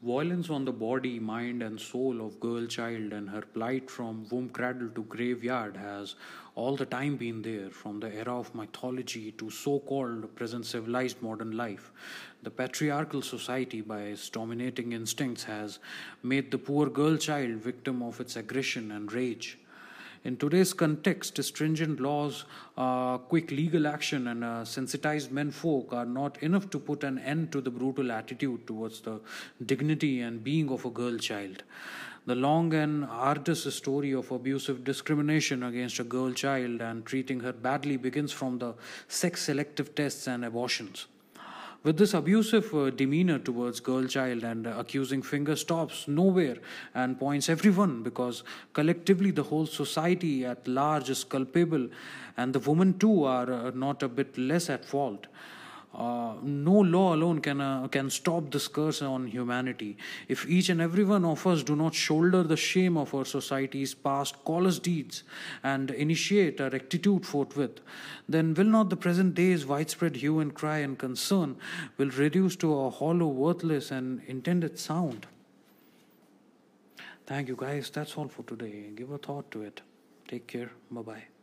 Violence on the body, mind, and soul of girl child and her plight from womb cradle to graveyard has all the time been there, from the era of mythology to so called present civilized modern life. The patriarchal society, by its dominating instincts, has made the poor girl child victim of its aggression and rage. In today's context, stringent laws, uh, quick legal action, and uh, sensitized menfolk are not enough to put an end to the brutal attitude towards the dignity and being of a girl child. The long and arduous story of abusive discrimination against a girl child and treating her badly begins from the sex selective tests and abortions. With this abusive uh, demeanor towards girl child and uh, accusing finger stops nowhere and points everyone because collectively the whole society at large is culpable and the women too are uh, not a bit less at fault. Uh, no law alone can uh, can stop this curse on humanity. If each and every one of us do not shoulder the shame of our society's past callous deeds and initiate a rectitude forthwith, then will not the present day's widespread hue and cry and concern will reduce to a hollow, worthless, and intended sound? Thank you, guys. That's all for today. Give a thought to it. Take care. Bye bye.